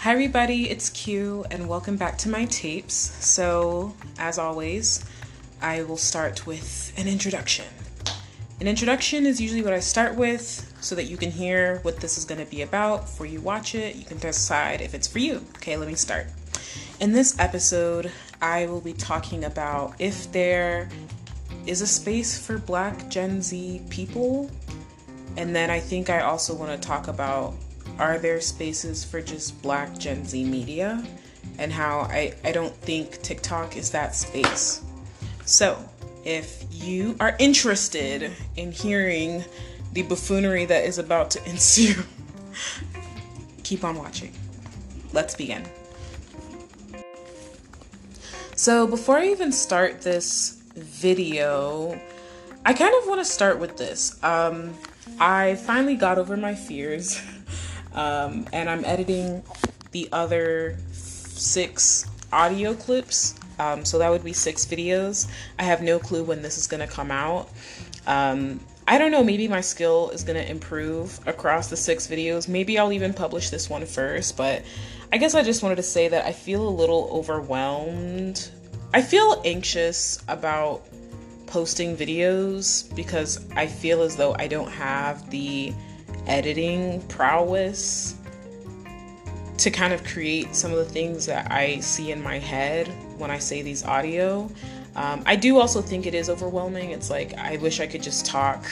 Hi, everybody, it's Q, and welcome back to my tapes. So, as always, I will start with an introduction. An introduction is usually what I start with so that you can hear what this is going to be about. Before you watch it, you can decide if it's for you. Okay, let me start. In this episode, I will be talking about if there is a space for black Gen Z people. And then I think I also want to talk about are there spaces for just black Gen Z media and how I, I don't think TikTok is that space. So, if you are interested in hearing the buffoonery that is about to ensue, keep on watching. Let's begin. So, before I even start this video, I kind of want to start with this. Um, I finally got over my fears. Um, and I'm editing the other six audio clips. Um, so that would be six videos. I have no clue when this is going to come out. Um, I don't know, maybe my skill is going to improve across the six videos. Maybe I'll even publish this one first, but I guess I just wanted to say that I feel a little overwhelmed. I feel anxious about posting videos because I feel as though I don't have the editing prowess to kind of create some of the things that I see in my head when I say these audio. Um, I do also think it is overwhelming. It's like I wish I could just talk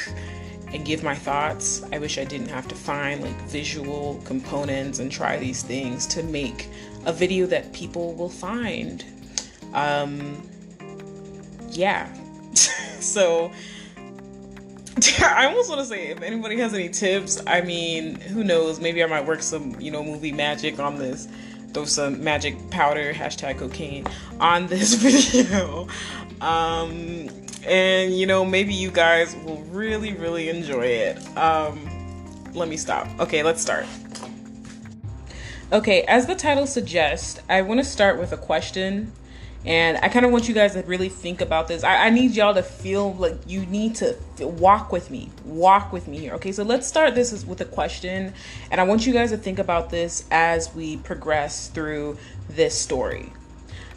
and give my thoughts. I wish I didn't have to find like visual components and try these things to make a video that people will find. Um, yeah. so I almost want to say if anybody has any tips, I mean, who knows? Maybe I might work some, you know, movie magic on this. Throw some magic powder, hashtag cocaine, on this video. Um, and, you know, maybe you guys will really, really enjoy it. Um, let me stop. Okay, let's start. Okay, as the title suggests, I want to start with a question and I kind of want you guys to really think about this. I, I, need y'all to feel like you need to walk with me, walk with me here. Okay, so let's start this with a question, and I want you guys to think about this as we progress through this story.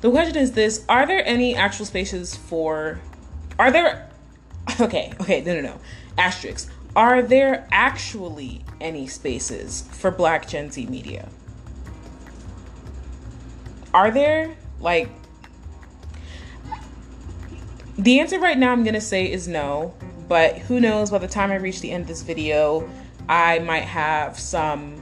The question is this Are there any actual spaces for. Are there. Okay, okay, no, no, no. Asterisk. Are there actually any spaces for Black Gen Z media? Are there? Like, the answer right now I'm going to say is no, but who knows by the time I reach the end of this video, I might have some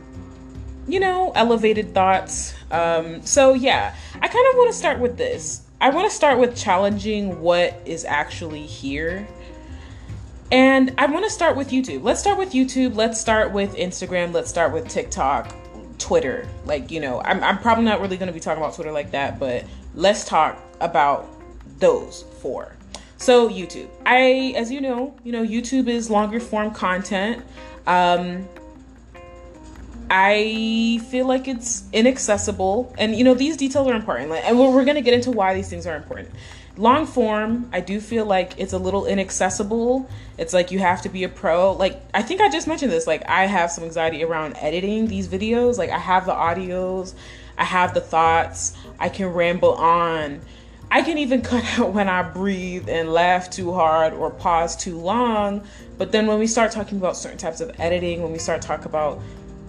you know, elevated thoughts. Um, so yeah, I kind of want to start with this. I want to start with challenging what is actually here. And I want to start with YouTube. Let's start with YouTube. Let's start with Instagram. Let's start with TikTok, Twitter. Like, you know, I'm, I'm probably not really going to be talking about Twitter like that, but let's talk about those four. So YouTube, I, as you know, you know, YouTube is longer form content. Um, I feel like it's inaccessible, and you know these details are important, like, and we're, we're gonna get into why these things are important. Long form, I do feel like it's a little inaccessible. It's like you have to be a pro. Like I think I just mentioned this. Like I have some anxiety around editing these videos. Like I have the audios, I have the thoughts. I can ramble on I can even cut out when I breathe and laugh too hard or pause too long. But then when we start talking about certain types of editing, when we start talking about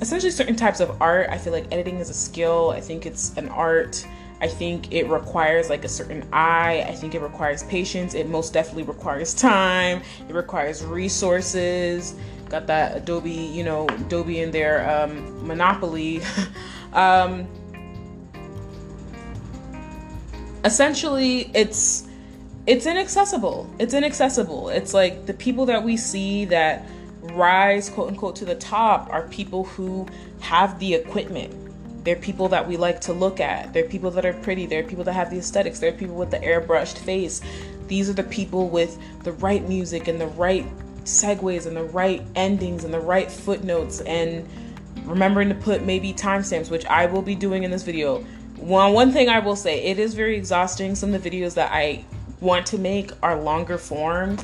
essentially certain types of art, I feel like editing is a skill. I think it's an art. I think it requires like a certain eye. I think it requires patience. It most definitely requires time. It requires resources. Got that Adobe, you know, Adobe in their um, monopoly. um, essentially it's it's inaccessible. It's inaccessible. It's like the people that we see that rise quote unquote to the top are people who have the equipment. They're people that we like to look at. They're people that are pretty. They're people that have the aesthetics. They're people with the airbrushed face. These are the people with the right music and the right segues and the right endings and the right footnotes and remembering to put maybe timestamps, which I will be doing in this video one one thing I will say, it is very exhausting. Some of the videos that I want to make are longer form,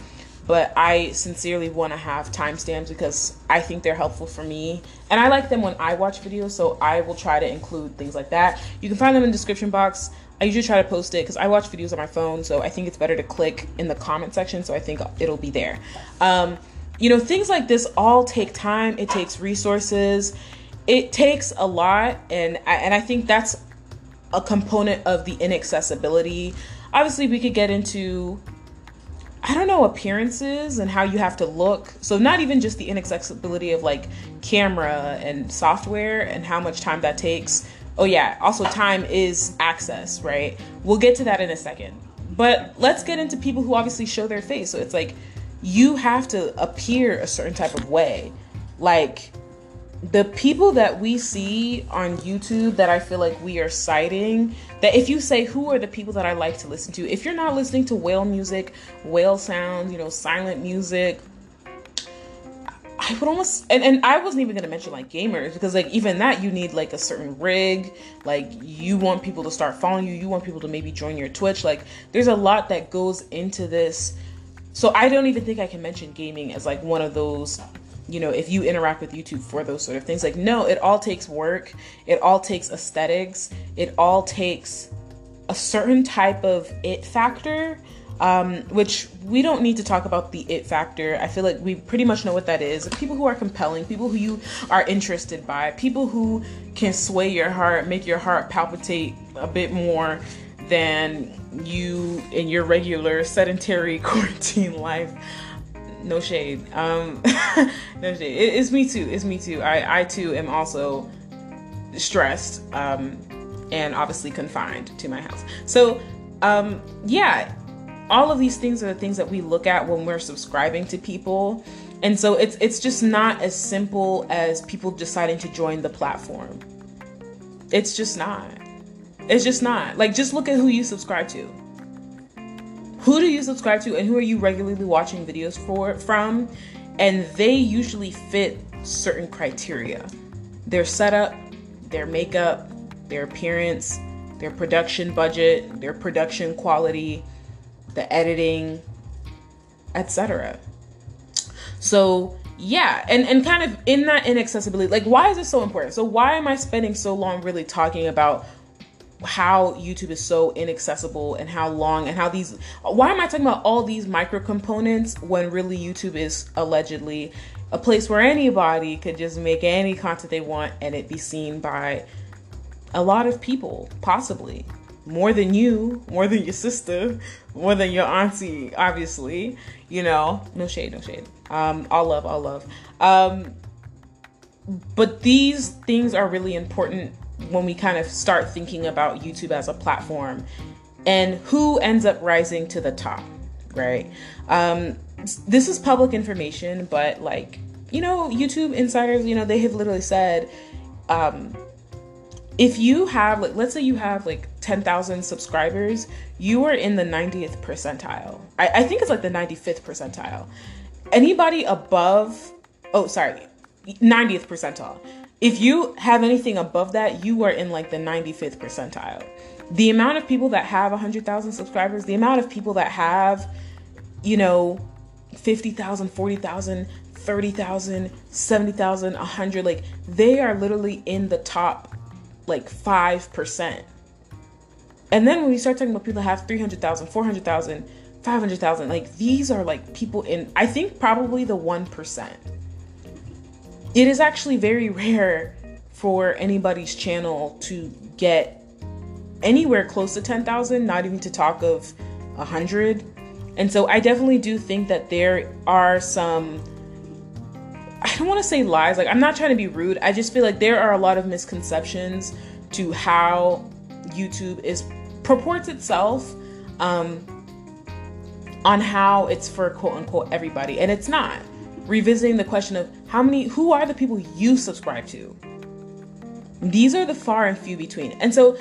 but I sincerely want to have timestamps because I think they're helpful for me. And I like them when I watch videos, so I will try to include things like that. You can find them in the description box. I usually try to post it because I watch videos on my phone, so I think it's better to click in the comment section, so I think it'll be there. Um, you know, things like this all take time, it takes resources, it takes a lot, and I, and I think that's a component of the inaccessibility. Obviously, we could get into I don't know, appearances and how you have to look. So, not even just the inaccessibility of like camera and software and how much time that takes. Oh, yeah, also time is access, right? We'll get to that in a second. But let's get into people who obviously show their face. So, it's like you have to appear a certain type of way. Like, the people that we see on YouTube that I feel like we are citing, that if you say who are the people that I like to listen to, if you're not listening to whale music, whale sounds, you know, silent music, I would almost and, and I wasn't even gonna mention like gamers because like even that you need like a certain rig, like you want people to start following you, you want people to maybe join your Twitch. Like there's a lot that goes into this. So I don't even think I can mention gaming as like one of those you know, if you interact with YouTube for those sort of things. Like, no, it all takes work, it all takes aesthetics, it all takes a certain type of it factor. Um, which we don't need to talk about the it factor. I feel like we pretty much know what that is. People who are compelling, people who you are interested by, people who can sway your heart, make your heart palpitate a bit more than you in your regular sedentary quarantine life no shade. Um, no shade. It, it's me too. It's me too. I, I too am also stressed um, and obviously confined to my house. So, um, yeah, all of these things are the things that we look at when we're subscribing to people. And so it's it's just not as simple as people deciding to join the platform. It's just not. It's just not. Like just look at who you subscribe to who do you subscribe to and who are you regularly watching videos for from? And they usually fit certain criteria. Their setup their makeup their appearance their production budget their production quality the editing etc so yeah and and kind of in that inaccessibility like why is this so important? So why am i spending so long really talking about how YouTube is so inaccessible and how long and how these why am I talking about all these micro components when really YouTube is allegedly a place where anybody could just make any content they want and it be seen by a lot of people, possibly. More than you, more than your sister, more than your auntie, obviously. You know, no shade, no shade. Um, all love, all love. Um, but these things are really important when we kind of start thinking about YouTube as a platform and who ends up rising to the top, right? Um, this is public information, but like, you know, YouTube insiders, you know, they have literally said, um, if you have, like, let's say you have like 10,000 subscribers, you are in the 90th percentile. I, I think it's like the 95th percentile. Anybody above, oh, sorry, 90th percentile if you have anything above that, you are in like the 95th percentile. The amount of people that have 100,000 subscribers, the amount of people that have, you know, 50,000, 40,000, 30,000, 70,000, 100, like they are literally in the top like 5%. And then when we start talking about people that have 300,000, 400,000, 500,000, like these are like people in, I think probably the 1% it is actually very rare for anybody's channel to get anywhere close to 10,000, not even to talk of 100. And so I definitely do think that there are some I don't want to say lies. Like I'm not trying to be rude. I just feel like there are a lot of misconceptions to how YouTube is purports itself um, on how it's for quote unquote everybody, and it's not revisiting the question of how many, who are the people you subscribe to? These are the far and few between. And so,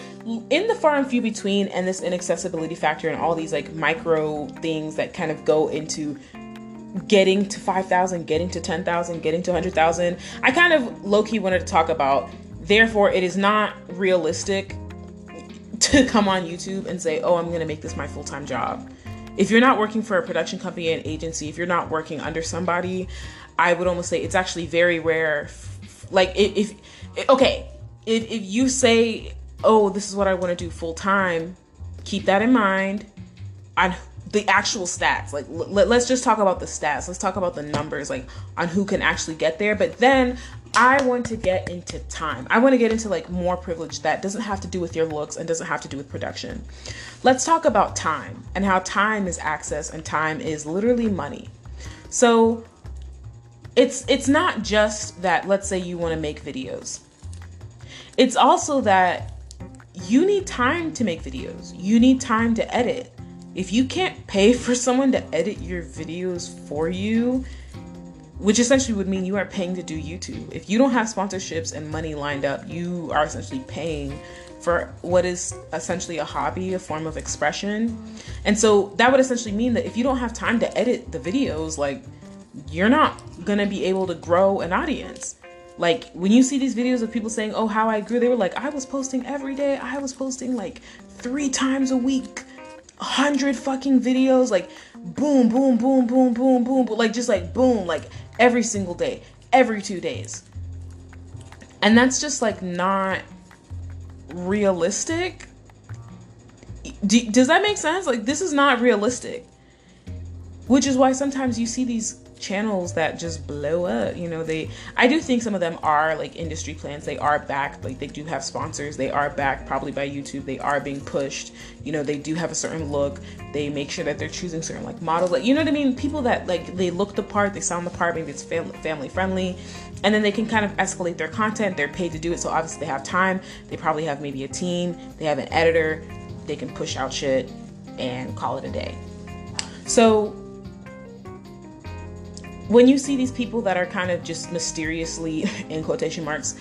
in the far and few between, and this inaccessibility factor, and all these like micro things that kind of go into getting to 5,000, getting to 10,000, getting to 100,000, I kind of low key wanted to talk about. Therefore, it is not realistic to come on YouTube and say, oh, I'm going to make this my full time job. If you're not working for a production company and agency, if you're not working under somebody, I would almost say it's actually very rare. Like if, if okay, if if you say, "Oh, this is what I want to do full time," keep that in mind. On the actual stats, like let, let's just talk about the stats. Let's talk about the numbers, like on who can actually get there. But then I want to get into time. I want to get into like more privilege that doesn't have to do with your looks and doesn't have to do with production. Let's talk about time and how time is access and time is literally money. So it's it's not just that let's say you want to make videos. It's also that you need time to make videos. You need time to edit. If you can't pay for someone to edit your videos for you, which essentially would mean you are paying to do YouTube. If you don't have sponsorships and money lined up, you are essentially paying for what is essentially a hobby, a form of expression. And so that would essentially mean that if you don't have time to edit the videos, like you're not gonna be able to grow an audience. Like when you see these videos of people saying, "Oh, how I grew," they were like, "I was posting every day. I was posting like three times a week, hundred fucking videos, like boom, boom, boom, boom, boom, boom, like just like boom, like every single day, every two days. And that's just like not realistic. Do, does that make sense? Like, this is not realistic. Which is why sometimes you see these channels that just blow up you know they i do think some of them are like industry plans. They are backed like they do have sponsors. They are backed probably by youtube. They are being pushed. You know they do have a certain look. They make sure that they're choosing certain like models. Like you know what i mean? People that like they look the part they sound the part maybe it's family family friendly and then they can kind of escalate their content. They're paid to do it so obviously they have time. They probably have maybe a team. They have an editor. They can push out shit and call it a day. So when you see these people that are kind of just mysteriously in quotation marks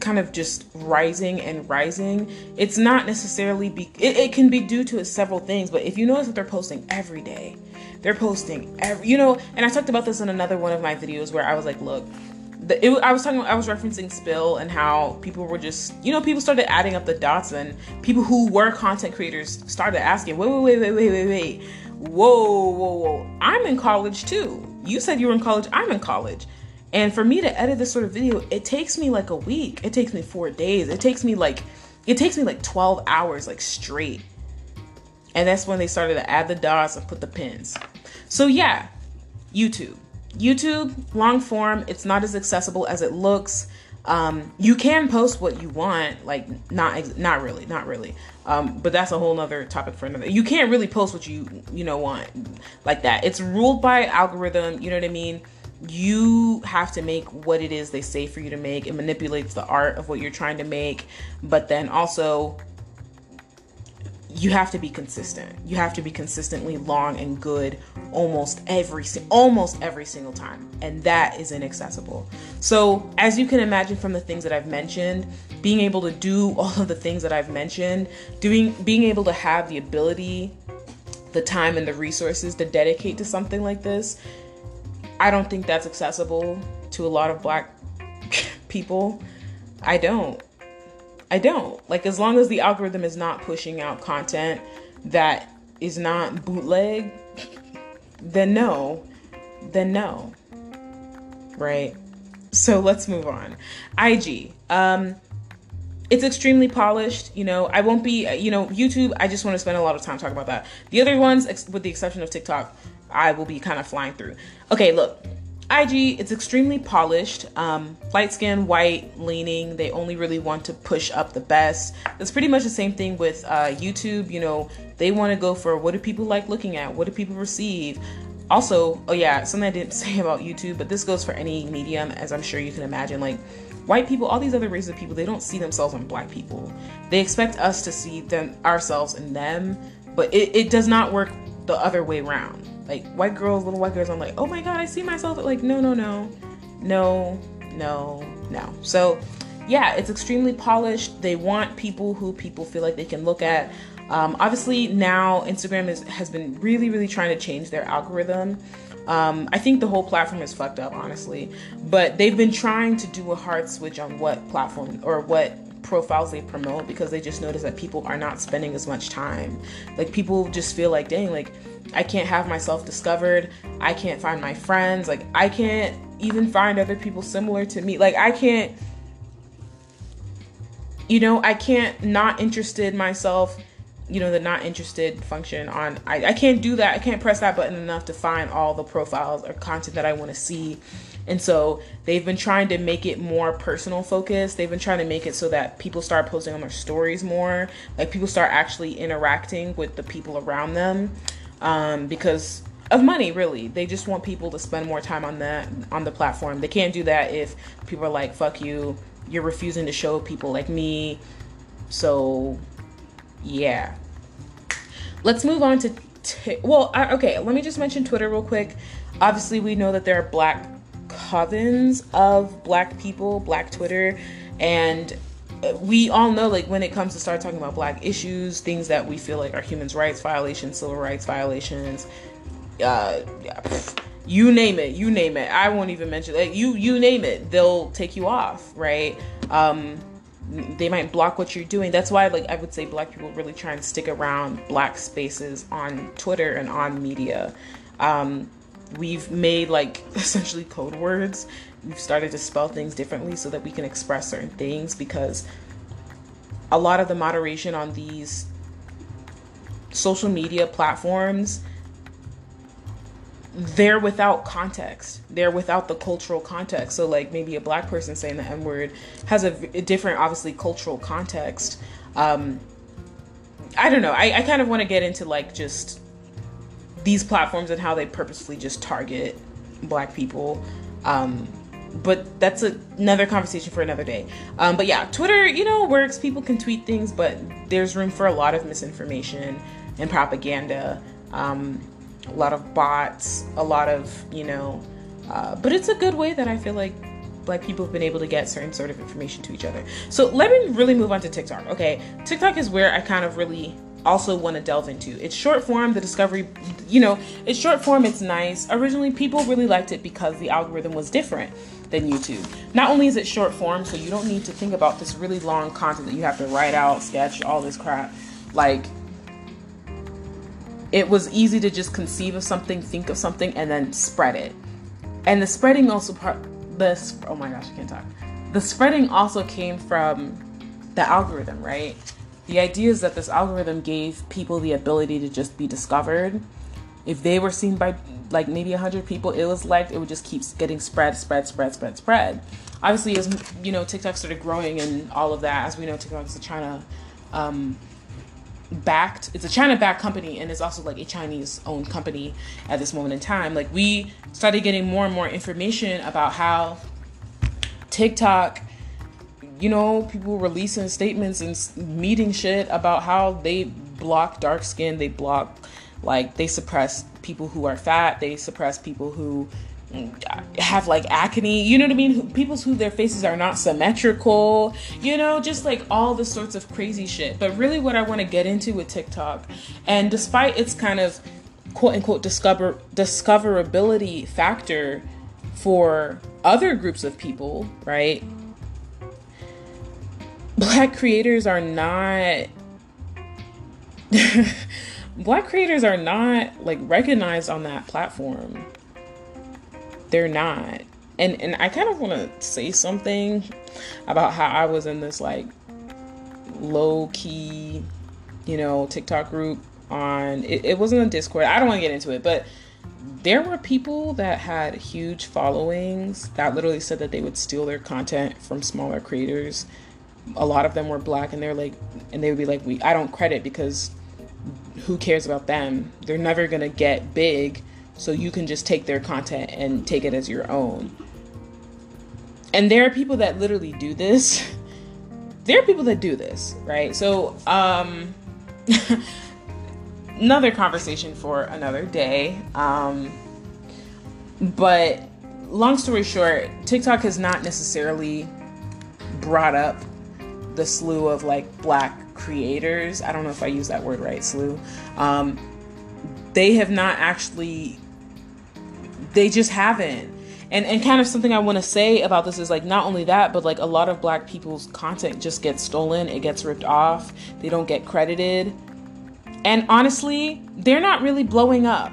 kind of just rising and rising it's not necessarily be it, it, can be due to several things but if you notice that they're posting every day they're posting every you know and i talked about this in another one of my videos where i was like look the, it, I was talking, I was referencing Spill and how people were just, you know, people started adding up the dots and people who were content creators started asking, wait, wait, wait, wait, wait, wait, wait, whoa, whoa, whoa, I'm in college too you said you were in college, I'm in college. And for me to edit this sort of video, it takes me like a week. It takes me four days. It takes me like, it takes me like 12 hours, like straight. And that's when they started to add the dots and put the pins. So yeah, YouTube. YouTube, long form, it's not as accessible as it looks. Um, you can post what you want, like not not really, not really. Um, but that's a whole nother topic for another. You can't really post what you you know want like that. It's ruled by algorithm. You know what I mean? You have to make what it is they say for you to make. It manipulates the art of what you're trying to make, but then also you have to be consistent. You have to be consistently long and good almost every almost every single time, and that is inaccessible. So, as you can imagine from the things that I've mentioned, being able to do all of the things that I've mentioned, doing being able to have the ability, the time and the resources to dedicate to something like this, I don't think that's accessible to a lot of black people. I don't. I don't. Like as long as the algorithm is not pushing out content that is not bootleg, then no. Then no. Right? So let's move on. IG. Um it's extremely polished, you know. I won't be, you know, YouTube, I just want to spend a lot of time talking about that. The other ones with the exception of TikTok, I will be kind of flying through. Okay, look. IG, it's extremely polished, um, light skin, white leaning. They only really want to push up the best. It's pretty much the same thing with uh, YouTube. You know, they want to go for what do people like looking at? What do people receive? Also, oh yeah, something I didn't say about YouTube, but this goes for any medium, as I'm sure you can imagine. Like white people, all these other races of people, they don't see themselves in black people. They expect us to see them ourselves in them, but it, it does not work the other way around like white girls, little white girls, I'm like, oh my god, I see myself. Like, no, no, no, no, no, no. So, yeah, it's extremely polished. They want people who people feel like they can look at. Um, obviously, now Instagram is, has been really, really trying to change their algorithm. Um, I think the whole platform is fucked up, honestly. But they've been trying to do a hard switch on what platform or what profiles they promote because they just notice that people are not spending as much time. Like people just feel like, dang, like I can't have myself discovered. I can't find my friends. Like I can't even find other people similar to me. Like I can't you know, I can't not interested myself, you know, the not interested function on I, I can't do that. I can't press that button enough to find all the profiles or content that I want to see. And so they've been trying to make it more personal focused. They've been trying to make it so that people start posting on their stories more. Like people start actually interacting with the people around them. Um, because of money really they just want people to spend more time on that on the platform they can't do that if people are like fuck you you're refusing to show people like me. So, yeah. Let's move on to. T- well, I, okay, let me just mention Twitter real quick. Obviously, we know that there are black covens of black people, black Twitter, and we all know like when it comes to start talking about black issues things that we feel like are human rights violations civil rights violations uh yeah, you name it you name it. I won't even mention like you you name it they'll take you off right? Um they might block what you're doing. That's why like i would say black people really try and stick around black spaces on twitter and on media. Um we've made like essentially code words we've started to spell things differently so that we can express certain things because a lot of the moderation on these social media platforms they're without context. They're without the cultural context. So, like maybe a black person saying the N word has a, a, different, obviously, cultural context. Um, I don't know. I, I kind of want to get into like just these platforms and how they purposefully just target black people. Um, but that's a, another conversation for another day. Um, but yeah, Twitter, you know, works. People can tweet things, but there's room for a lot of misinformation and propaganda. Um, a lot of bots, a lot of, you know, uh, but it's a good way that I feel like black people have been able to get certain sort of information to each other. So let me really move on to TikTok. Okay, TikTok is where I kind of really also want to delve into. It's short form, the discovery, you know, it's short form, it's nice. Originally, people really liked it because the algorithm was different than YouTube. Not only is it short form, so you don't need to think about this really long content that you have to write out, sketch, all this crap. Like, it was easy to just conceive of something, think of something, and then spread it. And the spreading also part this oh my gosh, I can't talk. The spreading also came from the algorithm, right? The idea is that this algorithm gave people the ability to just be discovered. If they were seen by like maybe 100 people, it was liked, it would just keep getting spread, spread, spread, spread, spread. Obviously, as you know, TikTok started growing and all of that, as we know, TikTok is a China um, backed it's a china backed company and it's also like a chinese owned company at this moment in time like we started getting more and more information about how tiktok you know people releasing statements and meeting shit about how they block dark skin they block like they suppress people who are fat they suppress people who mm, have like acne, you know what I mean? People who their faces are not symmetrical, you know, just like all the sorts of crazy shit. But really, what I want to get into with TikTok, and despite its kind of quote unquote discover discoverability factor for other groups of people, right? Black creators are not. black creators are not like recognized on that platform they're not. And and I kind of want to say something about how I was in this like low key, you know, TikTok group on it, it wasn't a Discord. I don't want to get into it, but there were people that had huge followings that literally said that they would steal their content from smaller creators. A lot of them were black and they're like and they would be like, We I don't credit because who cares about them? They're never gonna get big so you can just take their content and take it as your own. And there are people that literally do this. there are people that do this, right? So, um, another conversation for another day. Um, but long story short, TikTok has not necessarily brought up the slew of like black creators. I don't know if I use that word right, slew. Um, they have not actually they just haven't. and and kind of something I want to say about this is like not only that, but like a lot of black people's content just gets stolen, it gets ripped off, they don't get credited. And honestly, they're not really blowing up.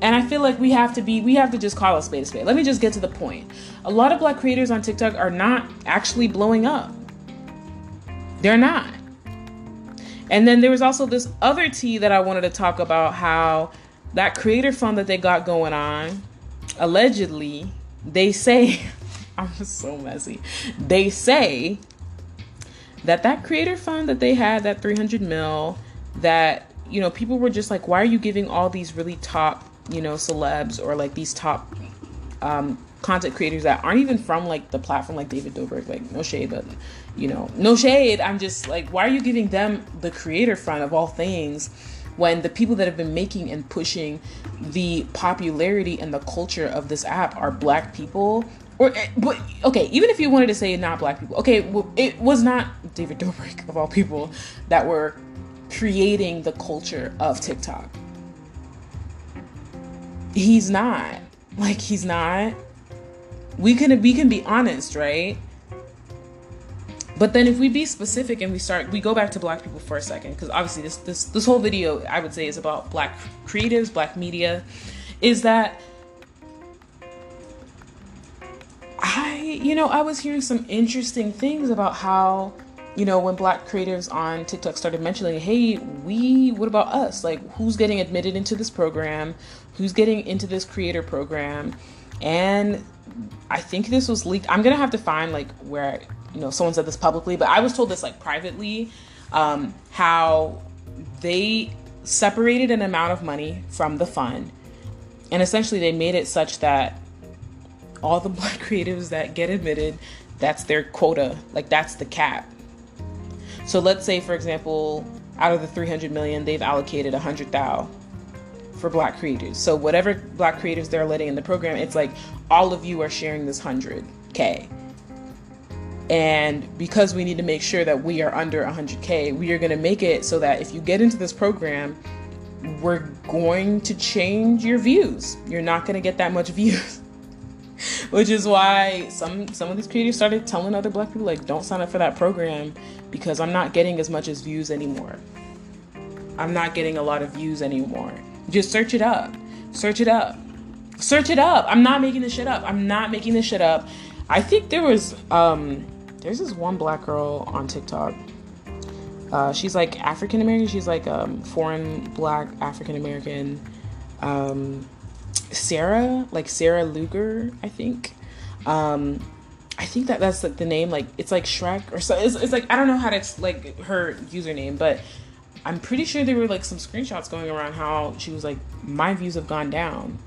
And I feel like we have to be, we have to just call a spade a spade. Let me just get to the point. A lot of black creators on TikTok are not actually blowing up. They're not. And then there was also this other tea that I wanted to talk about how that creator fund that they got going on, allegedly, they say, I'm so messy. They say that that creator fund that they had, that 300 mil, that, you know, people were just like, why are you giving all these really top, you know, celebs or like these top um, content creators that aren't even from like the platform like David Dobrik, like no shade, but you know, no shade. I'm just like, why are you giving them the creator front of all things when the people that have been making and pushing the popularity and the culture of this app are black people? Or, eh, but okay, even if you wanted to say not black people, okay, well, it was not David Dobrik of all people that were creating the culture of TikTok. He's not. Like he's not. We can we can be honest, right? But then if we be specific and we start we go back to black people for a second because obviously this this this whole video I would say is about black creatives, black media is that I you know, I was hearing some interesting things about how you know, when black creatives on TikTok started mentioning, hey, we, what about us? Like, who's getting admitted into this program? Who's getting into this creator program? And I think this was leaked. I'm gonna have to find like where you know someone said this publicly, but I was told this like privately. Um, how they separated an amount of money from the fund, and essentially they made it such that all the black creatives that get admitted, that's their quota. Like that's the cap. So let's say, for example, out of the 300 million, they've allocated 100 thou for black creators. So whatever black creators they're letting in the program, it's like all of you are sharing this 100k. And because we need to make sure that we are under 100k, we are going to make it so that if you get into this program, we're going to change your views. You're not going to get that much views. Which is why some some of these creators started telling other black people like don't sign up for that program because I'm not getting as much as views anymore. I'm not getting a lot of views anymore. Just search it up. Search it up. Search it up. I'm not making this shit up. I'm not making this shit up. I think there was um there's this one black girl on TikTok. Uh, she's like African American. She's like um foreign black African American. Um, Sarah, like Sarah Luger, I think. Um, I think that that's like the name. Like it's like Shrek or so. It's, it's like I don't know how to like her username, but I'm pretty sure there were like some screenshots going around how she was like, my views have gone down.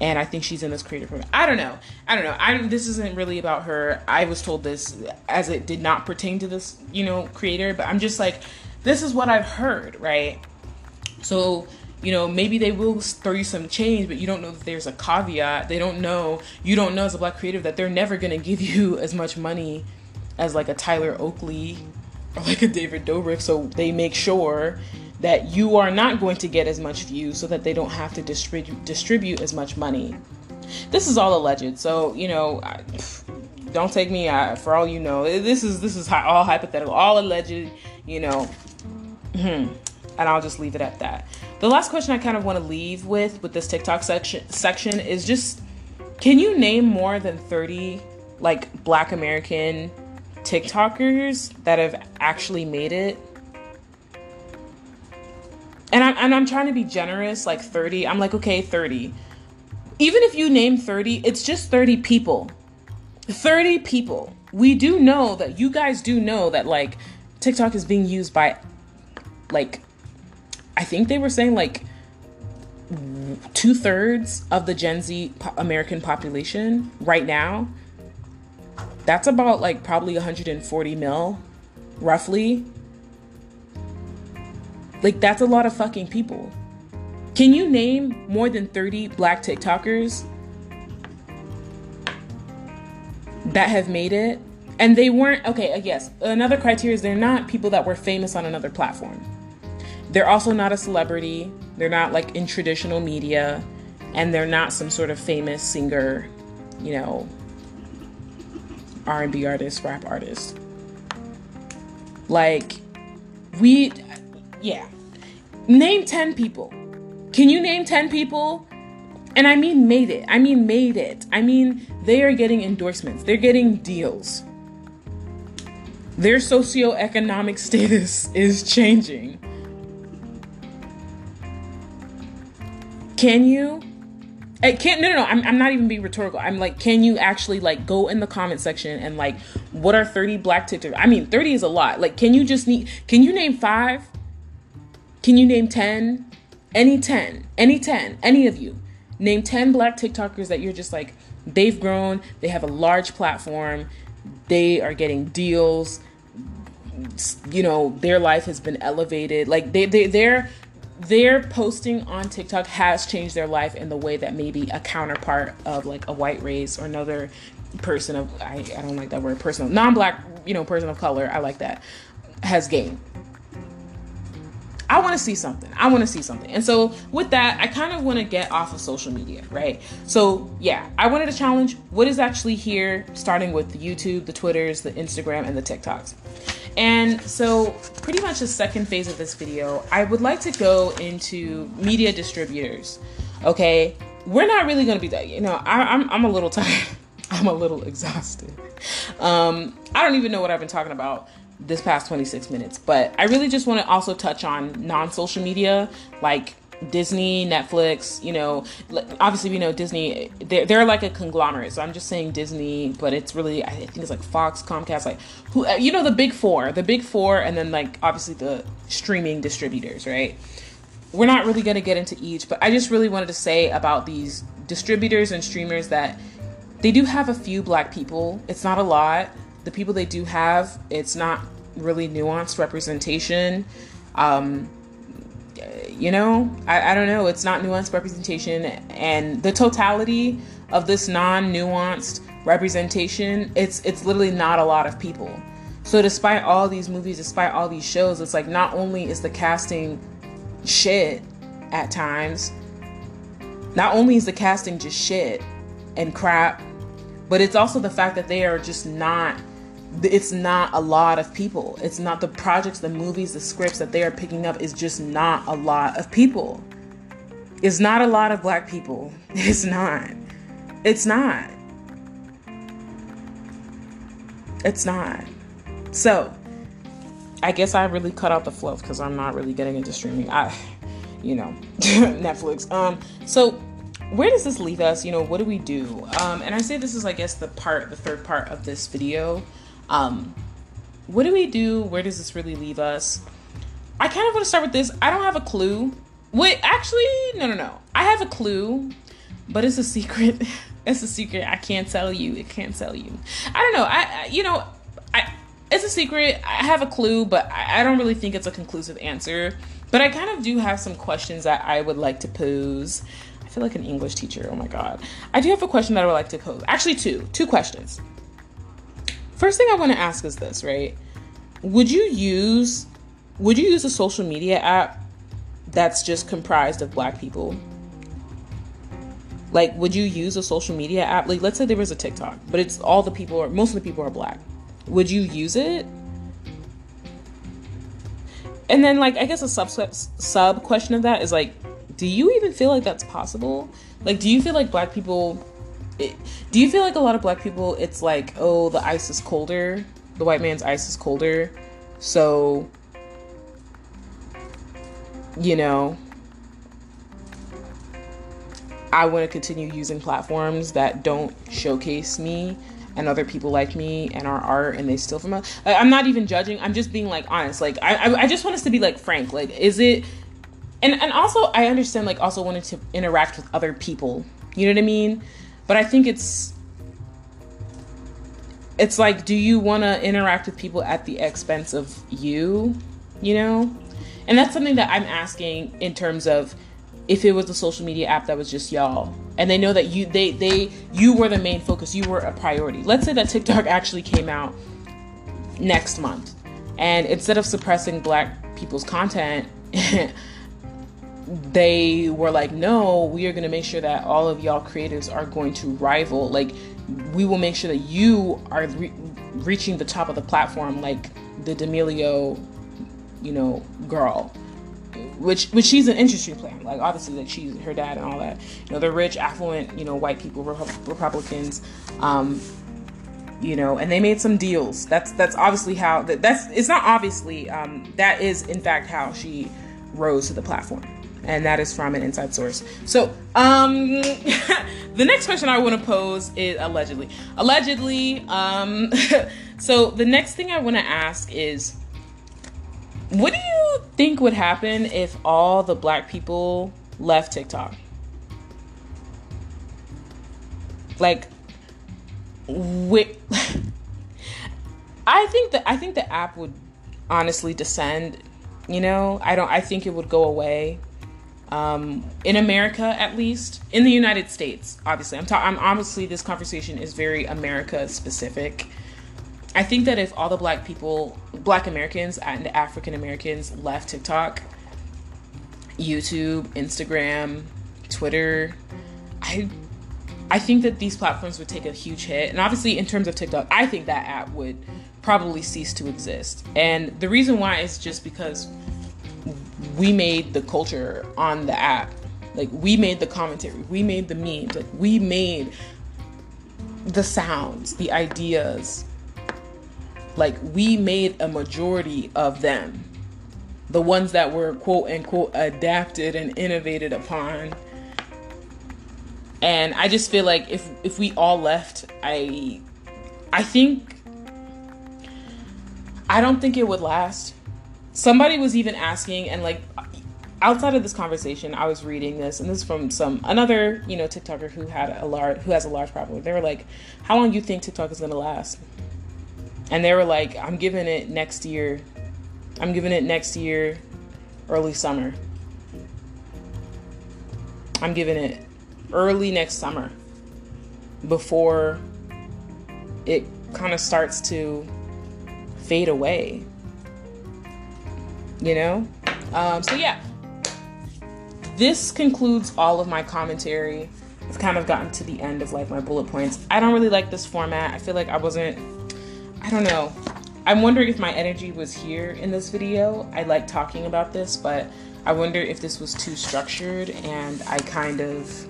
And I think she's in this creator program. I don't know. I don't know. I this isn't really about her. I was told this as it did not pertain to this, you know, creator, but I'm just like, this is what I've heard, right? So, you know, maybe they will throw you some change, but you don't know that there's a caveat. They don't know, you don't know as a black creative that they're never gonna give you as much money as like a Tyler Oakley or like a David Dobrik, so they make sure that you are not going to get as much views so that they don't have to distribute distribute as much money. This is all alleged, so you know, I, don't take me uh, for all you know. This is this is all hypothetical, all alleged, you know. Hmm. and I'll just leave it at that. The last question I kind of want to leave with with this TikTok section section is just can you name more than 30 like black American TikTokers that have actually made it. And I'm, and I'm trying to be generous, like 30. I'm like, okay, 30. Even if you name 30, it's just 30 people. 30 people. We do know that you guys do know that like TikTok is being used by like, I think they were saying like two thirds of the Gen Z American population right now that's about like probably 140 mil, roughly. Like, that's a lot of fucking people. Can you name more than 30 black TikTokers that have made it? And they weren't, okay, uh, yes, another criteria is they're not people that were famous on another platform. They're also not a celebrity. They're not like in traditional media. and they're not some sort of famous singer, you know, R&B artist, rap artist. Like we yeah. Name 10 people. Can you name 10 people? And I mean made it. I mean made it. I mean they are getting endorsements. They're getting deals. Their socioeconomic status is changing. Can you? Eh, I can't. No, no, no. I'm, I'm not even being rhetorical. I'm like, can you actually like go in the comment section and like, what are 30 black TikTok? I mean, 30 is a lot. Like, can you just need? Can you name five? Can you name 10? Any 10? Any 10? Any of you? Name 10 black TikTokers that you're just like, they've grown. They have a large platform. They are getting deals. You know, their life has been elevated. Like they they they're their posting on TikTok has changed their life in the way that maybe a counterpart of like a white race or another person of I, I don't like that word person of non-black you know person of color I like that has gained. I want to see something. I want to see something. And so with that, I kind of want to get off of social media, right? So yeah, I wanted to challenge what is actually here, starting with the YouTube, the Twitters, the Instagram, and the TikToks. And so, pretty much the second phase of this video, I would like to go into media distributors. Okay, we're not really going to be that. You know, I, I'm I'm a little tired. I'm a little exhausted. Um, I don't even know what I've been talking about this past 26 minutes, but I really just want to also touch on non-social media like Disney, Netflix, you know, obviously we know Disney, they're, they're like a conglomerate. So I'm just saying Disney, but it's really, I think it's like Fox, Comcast, like who, you know, the big four, the big four, and then like obviously the streaming distributors, right? We're not really going to get into each, but I just really wanted to say about these distributors and streamers that they do have a few black people. It's not a lot. The people they do have, it's not really nuanced representation. Um, you know, I, I don't know. It's not nuanced representation, and the totality of this non-nuanced representation, it's it's literally not a lot of people. So despite all these movies, despite all these shows, it's like not only is the casting shit at times, not only is the casting just shit and crap, but it's also the fact that they are just not it's not a lot of people. It's not the projects, the movies, the scripts that they are picking up is just not a lot of people. It's not a lot of black people. It's not. It's not. It's not. So, I guess I really cut out the fluff because I'm not really getting into streaming. I, you know, Netflix. Um, so where does this leave us? You know, what do we do? Um, and I say this is, I guess, the part, the third part of this video. Um, what do we do? Where does this really leave us? I kind of want to start with this. I don't have a clue. Wait, actually, no, no, no. I have a clue, but it's a secret. it's a secret. I can't tell you. It can't tell you. I don't know. I, you know, I. It's a secret. I have a clue, but I, I don't really think it's a conclusive answer. But I kind of do have some questions that I would like to pose. I feel like an English teacher. Oh my god. I do have a question that I would like to pose. Actually, two. Two questions. First thing I want to ask is this, right? Would you use would you use a social media app that's just comprised of black people? Like, would you use a social media app? Like, let's say there was a TikTok, but it's all the people, are, most of the people are black. Would you use it? And then, like, I guess a sub sub question of that is like, do you even feel like that's possible? Like, do you feel like black people do you feel like a lot of black people it's like oh the ice is colder the white man's ice is colder so you know i want to continue using platforms that don't showcase me and other people like me and our art and they steal from us i'm not even judging i'm just being like honest like i i just want us to be like frank like is it and and also i understand like also wanting to interact with other people you know what i mean but I think it's it's like do you want to interact with people at the expense of you, you know? And that's something that I'm asking in terms of if it was a social media app that was just y'all and they know that you they they you were the main focus, you were a priority. Let's say that TikTok actually came out next month and instead of suppressing black people's content they were like, no, we are going to make sure that all of y'all creatives are going to rival. Like, we will make sure that you are re- reaching the top of the platform, like the D'Amelio, you know, girl. Which, which she's an interesting player. Like obviously, like she's her dad and all that. You know, they're rich, affluent, you know, white people, Republicans. Um, you know, and they made some deals. That's that's obviously how that, that's it's not obviously um, that is in fact how she rose to the platform and that is from an inside source. So, um, the next question I want to pose is allegedly. Allegedly, um, so the next thing I want to ask is, what do you think would happen if all the black people left TikTok? Like, wait, I think that I think the app would honestly descend. You know, I don't. I think it would go away um, in America, at least in the United States. Obviously, I'm talking. I'm obviously this conversation is very America specific. I think that if all the black people, black Americans and African Americans left TikTok, YouTube, Instagram, Twitter, I I think that these platforms would take a huge hit. And obviously in terms of TikTok, I think that app would probably cease to exist. And the reason why is just because we made the culture on the app. Like we made the commentary, we made the memes, like we made the sounds, the ideas. Like we made a majority of them. The ones that were quote unquote adapted and innovated upon. And I just feel like if if we all left, I I think I don't think it would last somebody was even asking and like outside of this conversation i was reading this and this is from some another you know tiktoker who had a large who has a large problem they were like how long do you think tiktok is going to last? And they were like i'm giving it next year. I'm giving it next year early summer. I'm giving it early next summer before it kind of starts to fade away you know? Um, so, yeah, this concludes all of my commentary. I've kind of gotten to the end of like my bullet points. I don't really like this format. I feel like I wasn't, I don't know. I'm wondering if my energy was here in this video. I like talking about this, but I wonder if this was too structured and I kind of,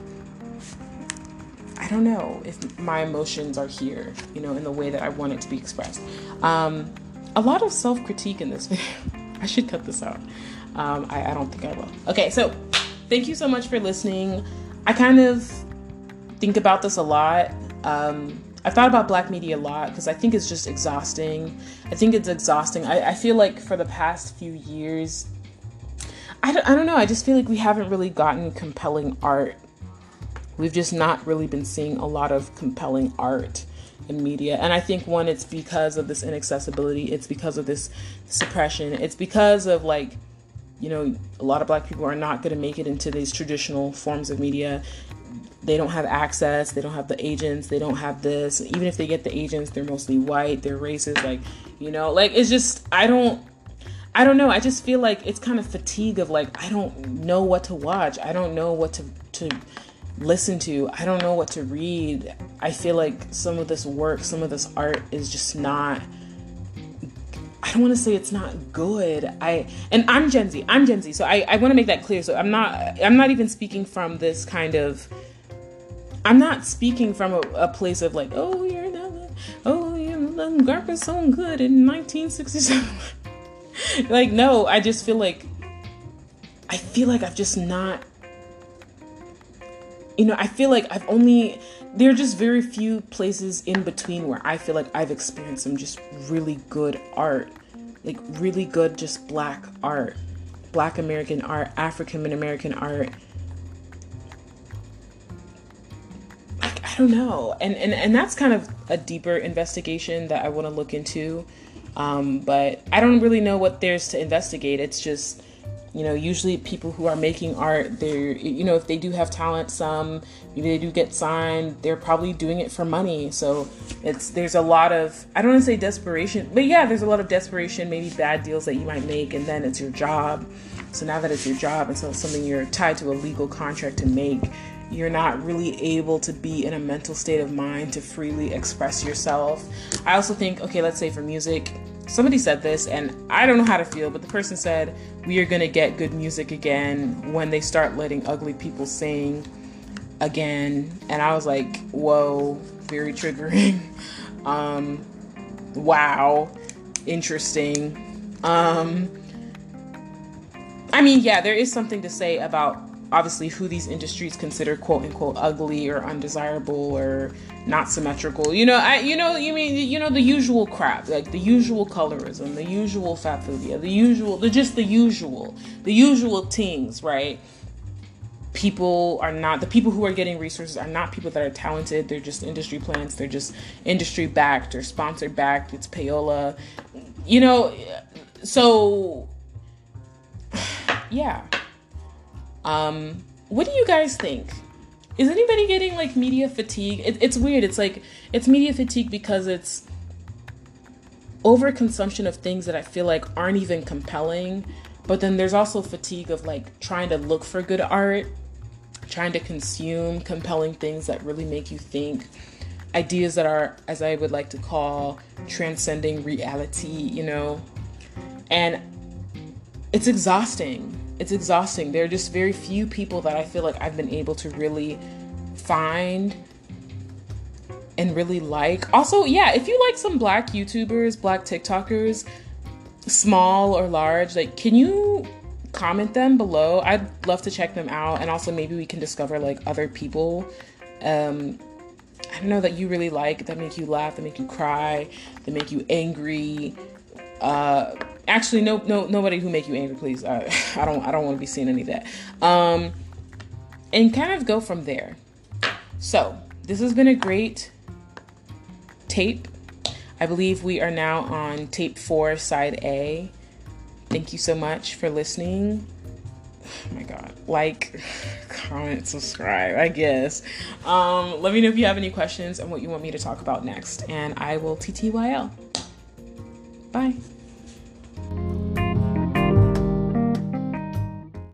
I don't know if my emotions are here, you know, in the way that I want it to be expressed. Um, a lot of self critique in this video. I should cut this out. Um, I, I don't think I will. Okay, so thank you so much for listening. I kind of think about this a lot. Um, I've thought about black media a lot because I think it's just exhausting. I think it's exhausting. I, I feel like for the past few years, I don't, I don't know, I just feel like we haven't really gotten compelling art. We've just not really been seeing a lot of compelling art media. And I think one, it's because of this inaccessibility, it's because of this suppression, it's because of like, you know, a lot of black people are not going to make it into these traditional forms of media. They don't have access, they don't have the agents, they don't have this. Even if they get the agents, they're mostly white, they're racist, like, you know, like it's just, I don't. I don't know. I just feel like it's kind of fatigue of like I don't know what to watch. I don't know what to to listen to. I don't know what to read. I feel like some of this work, some of this art is just not I don't want to say it's not good. I and I'm Gen Z. I'm Gen Z. So I, I want to make that clear. So I'm not I'm not even speaking from this kind of I'm not speaking from a, a place of like, oh you're not oh you know Garper's so good in 1967. like no, I just feel like I feel like I've just not you know, I feel like I've only there are just very few places in between where I feel like I've experienced some just really good art. Like really good just black art. Black American art, African American art. Like I don't know. And and and that's kind of a deeper investigation that I want to look into. Um, but I don't really know what there's to investigate. It's just you know usually people who are making art they're you know if they do have talent some maybe they do get signed they're probably doing it for money. So it's there's a lot of i don't want to say desperation but yeah there's a lot of desperation maybe bad deals that you might make and then it's your job. So now that it's your job and so it's something you're tied to a legal contract to make, you're not really able to be in a mental state of mind to freely express yourself. I also think, okay, let's say for music, somebody said this and I don't know how to feel, but the person said, we are going to get good music again when they start letting ugly people sing again. And I was like, whoa, very triggering. um, wow, interesting. Um, I mean, yeah, there is something to say about obviously who these industries consider quote unquote ugly or undesirable or not symmetrical. You know, I you know you mean you know the usual crap, like the usual colorism, the usual fatphobia, the usual the just the usual, the usual things, right? People are not the people who are getting resources are not people that are talented. They're just industry plants. They're just industry backed or sponsored backed. It's payola, you know. So yeah. Um, what do you guys think? Is anybody getting like media fatigue? It, it's weird. It's like it's media fatigue because it's overconsumption of things that I feel like aren't even compelling. But then there's also fatigue of like trying to look for good art, trying to consume compelling things that really make you think, ideas that are, as I would like to call, transcending reality, you know? And it's exhausting it's exhausting. There are just very few people that I feel like I've been able to really find and really like. Also, yeah, if you like some black YouTubers, black TikTokers, small or large, like can you comment them below? I'd love to check them out and also maybe we can discover like other people um I don't know that you really like that make you laugh, that make you cry, that make you angry. Uh actually no no nobody who make you angry please. Uh, i don't i don't want to be seeing any of that. Um and kind of go from there. So this has been a great tape. I believe we are now on tape four side a. Thank you so much for listening. Oh my god. Like comment subscribe i guess. Um let me know if you have any questions and what you want me to talk about next and i will ttyl bye